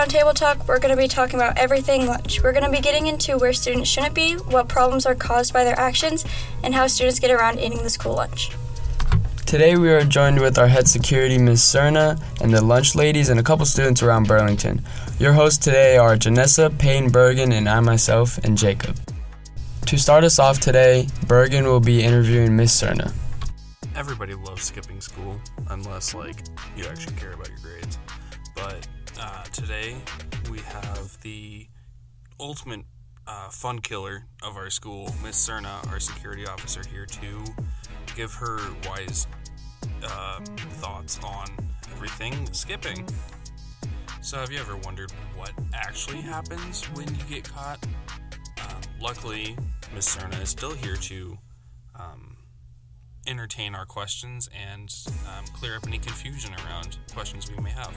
on Table Talk, we're going to be talking about everything lunch. We're going to be getting into where students shouldn't be, what problems are caused by their actions, and how students get around eating the school lunch. Today we are joined with our head security, Ms. Cerna, and the lunch ladies and a couple students around Burlington. Your hosts today are Janessa, Payne Bergen, and I myself, and Jacob. To start us off today, Bergen will be interviewing Ms. Cerna. Everybody loves skipping school, unless like you actually care about your grades. But uh, today we have the ultimate uh, fun killer of our school, Miss Cerna, our security officer, here to give her wise uh, thoughts on everything skipping. So, have you ever wondered what actually happens when you get caught? Um, luckily, Miss Cerna is still here to um, entertain our questions and um, clear up any confusion around questions we may have.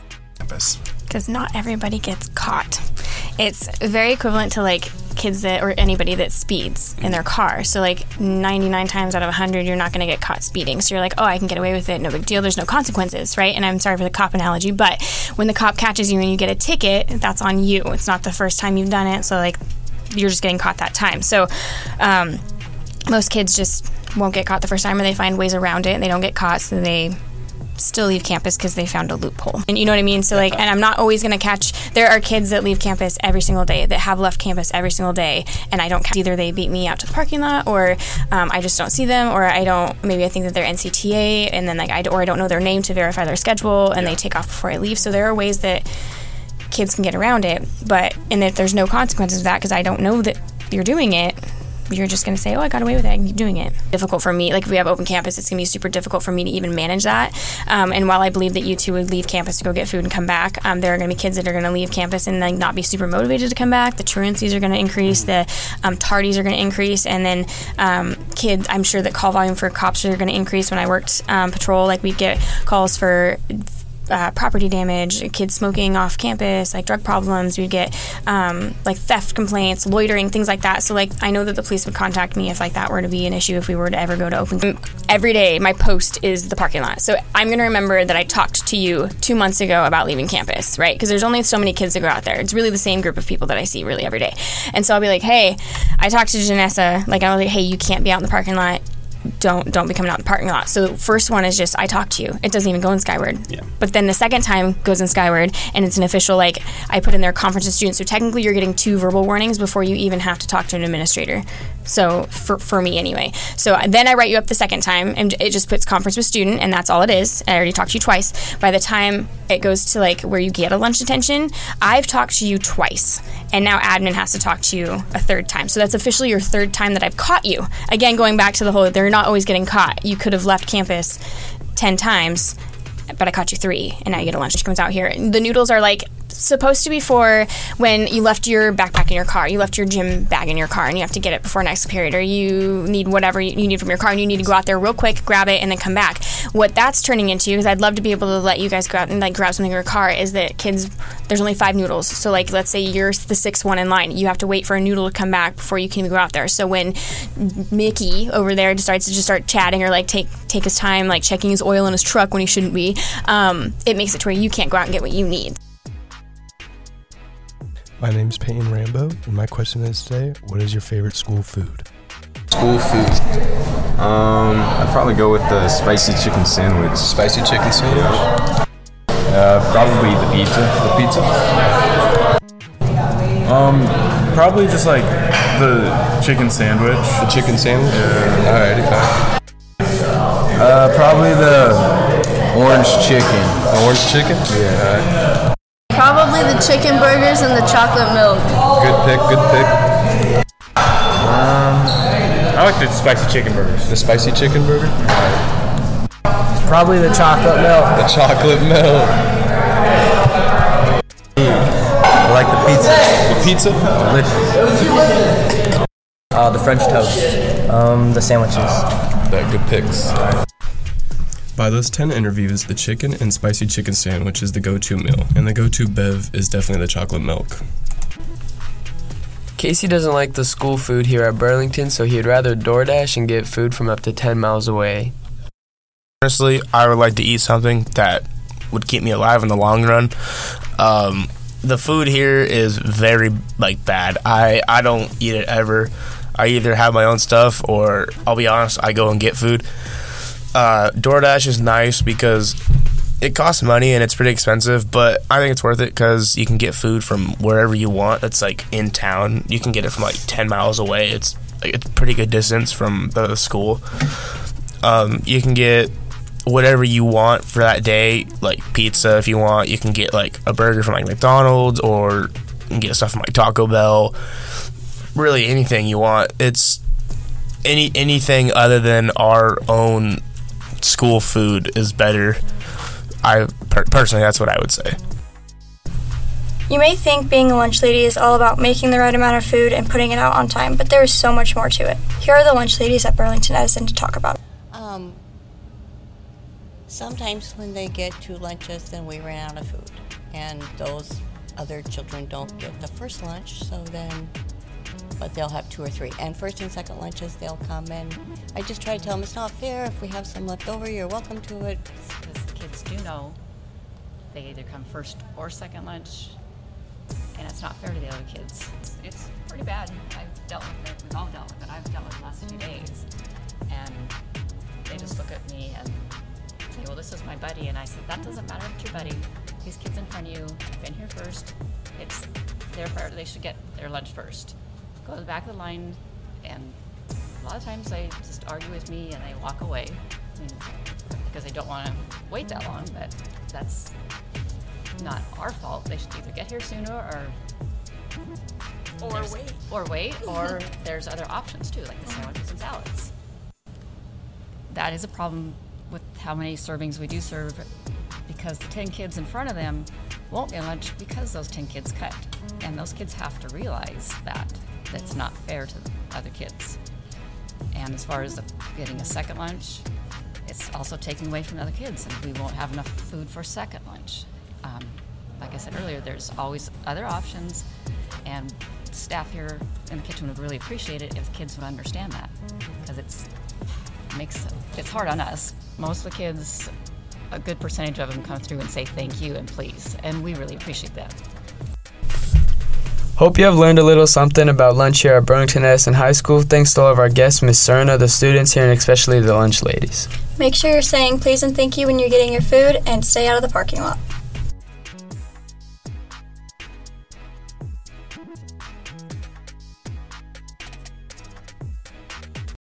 Campus. because not everybody gets caught. It's very equivalent to like kids that or anybody that speeds in their car. So like 99 times out of 100 you're not going to get caught speeding. So you're like, "Oh, I can get away with it. No big deal. There's no consequences." Right? And I'm sorry for the cop analogy, but when the cop catches you and you get a ticket, that's on you. It's not the first time you've done it. So like you're just getting caught that time. So um, most kids just won't get caught the first time or they find ways around it and they don't get caught so they still leave campus because they found a loophole. And you know what I mean? So like, and I'm not always going to catch. There are kids that leave campus every single day that have left campus every single day, and I don't catch. Either they beat me out to the parking lot, or um, I just don't see them, or I don't. Maybe I think that they're NCTA, and then like I or I don't know their name to verify their schedule, and they take off before I leave. So there are ways that kids can get around it, but and if there's no consequences of that because I don't know that you're doing it. You're just going to say, "Oh, I got away with it. I can keep doing it." Difficult for me. Like if we have open campus, it's going to be super difficult for me to even manage that. Um, and while I believe that you two would leave campus to go get food and come back, um, there are going to be kids that are going to leave campus and like not be super motivated to come back. The truancies are going to increase. The um, tardies are going to increase, and then um, kids. I'm sure that call volume for cops are going to increase. When I worked um, patrol, like we'd get calls for uh, property damage, kids smoking off campus, like drug problems. We'd get um, like theft complaints, loitering, things like that. So like I know that the police would contact me if like that were to be an issue if we were to ever go to open. Every day, my post is the parking lot. So I'm gonna remember that I talked to you two months ago about leaving campus, right? Because there's only so many kids that go out there. It's really the same group of people that I see really every day. And so I'll be like, hey, I talked to Janessa. Like I'll be like, hey, you can't be out in the parking lot don't don't be coming out in the parking lot. So the first one is just I talk to you. It doesn't even go in Skyward. Yeah. But then the second time goes in Skyward and it's an official like I put in their conference of students. So technically you're getting two verbal warnings before you even have to talk to an administrator. So for, for me anyway. So then I write you up the second time and it just puts conference with student and that's all it is. I already talked to you twice. By the time it goes to like where you get a lunch detention, I've talked to you twice. And now admin has to talk to you a third time. So that's officially your third time that I've caught you. Again, going back to the whole they're not always getting caught. You could have left campus 10 times, but I caught you three, and now you get a lunch. She comes out here. The noodles are like supposed to be for when you left your backpack in your car, you left your gym bag in your car, and you have to get it before next period, or you need whatever you need from your car, and you need to go out there real quick, grab it, and then come back. What that's turning into, because I'd love to be able to let you guys go out and like grab something in your car, is that kids, there's only five noodles. So like, let's say you're the sixth one in line, you have to wait for a noodle to come back before you can even go out there. So when Mickey over there decides to just start chatting or like take take his time, like checking his oil in his truck when he shouldn't be, um, it makes it to where you can't go out and get what you need. My name is Peyton Rambo, and my question is today: What is your favorite school food? School food. Um, I'd probably go with the spicy chicken sandwich. Spicy chicken sandwich. Uh, probably the pizza. The pizza. Um, probably just like the chicken sandwich. The chicken sandwich. Alrighty. alright. Uh, probably the orange chicken. The orange chicken. Yeah. Alright. Probably the chicken burgers and the chocolate milk. Good pick. Good pick. Um, I like the spicy chicken burgers. The spicy chicken burger. Probably the chocolate milk. The chocolate milk. I like the pizza. The pizza. Delicious. Uh, the French toast. Um, the sandwiches. That good picks. By those 10 interviews, the chicken and spicy chicken sandwich is the go to meal, and the go to bev is definitely the chocolate milk. Casey doesn't like the school food here at Burlington, so he'd rather DoorDash and get food from up to 10 miles away. Honestly, I would like to eat something that would keep me alive in the long run. Um, the food here is very like bad. I I don't eat it ever. I either have my own stuff or I'll be honest, I go and get food. Uh, DoorDash is nice because it costs money and it's pretty expensive, but I think it's worth it because you can get food from wherever you want. That's like in town. You can get it from like ten miles away. It's it's pretty good distance from the school. Um, you can get whatever you want for that day, like pizza if you want. You can get like a burger from like McDonald's or you can get stuff from like Taco Bell. Really anything you want. It's any anything other than our own school food is better. I per- personally that's what I would say. You may think being a lunch lady is all about making the right amount of food and putting it out on time, but there is so much more to it. Here are the lunch ladies at Burlington Edison to talk about. Um, sometimes when they get two lunches, then we ran out of food, and those other children don't get the first lunch, so then, but they'll have two or three. And first and second lunches, they'll come and I just try to tell them it's not fair. If we have some left over, you're welcome to it. Because the kids do know they either come first or second lunch, and it's not fair to the other kids. It's, pretty bad. I've dealt with it. We've all dealt with it. I've dealt with it the last few days, and they just look at me and say, "Well, this is my buddy," and I said, "That doesn't matter. if It's your buddy. These kids in front of you have been here first. It's their priority. They should get their lunch first. Go to the back of the line, and a lot of times they just argue with me and they walk away because they don't want to wait that long. But that's not our fault. They should either get here sooner or Or wait. or wait, or there's other options too, like the sandwiches and salads. That is a problem with how many servings we do serve, because the ten kids in front of them won't get lunch because those ten kids cut, and those kids have to realize that that's not fair to the other kids. And as far as the, getting a second lunch, it's also taking away from the other kids, and we won't have enough food for second lunch. Um, like I said earlier, there's always other options, and staff here in the kitchen would really appreciate it if kids would understand that, because it's makes it's hard on us. Most of the kids, a good percentage of them come through and say thank you and please, and we really appreciate that. Hope you have learned a little something about lunch here at Burlington Edison High School. Thanks to all of our guests, Miss Cerna, the students here, and especially the lunch ladies. Make sure you're saying please and thank you when you're getting your food and stay out of the parking lot.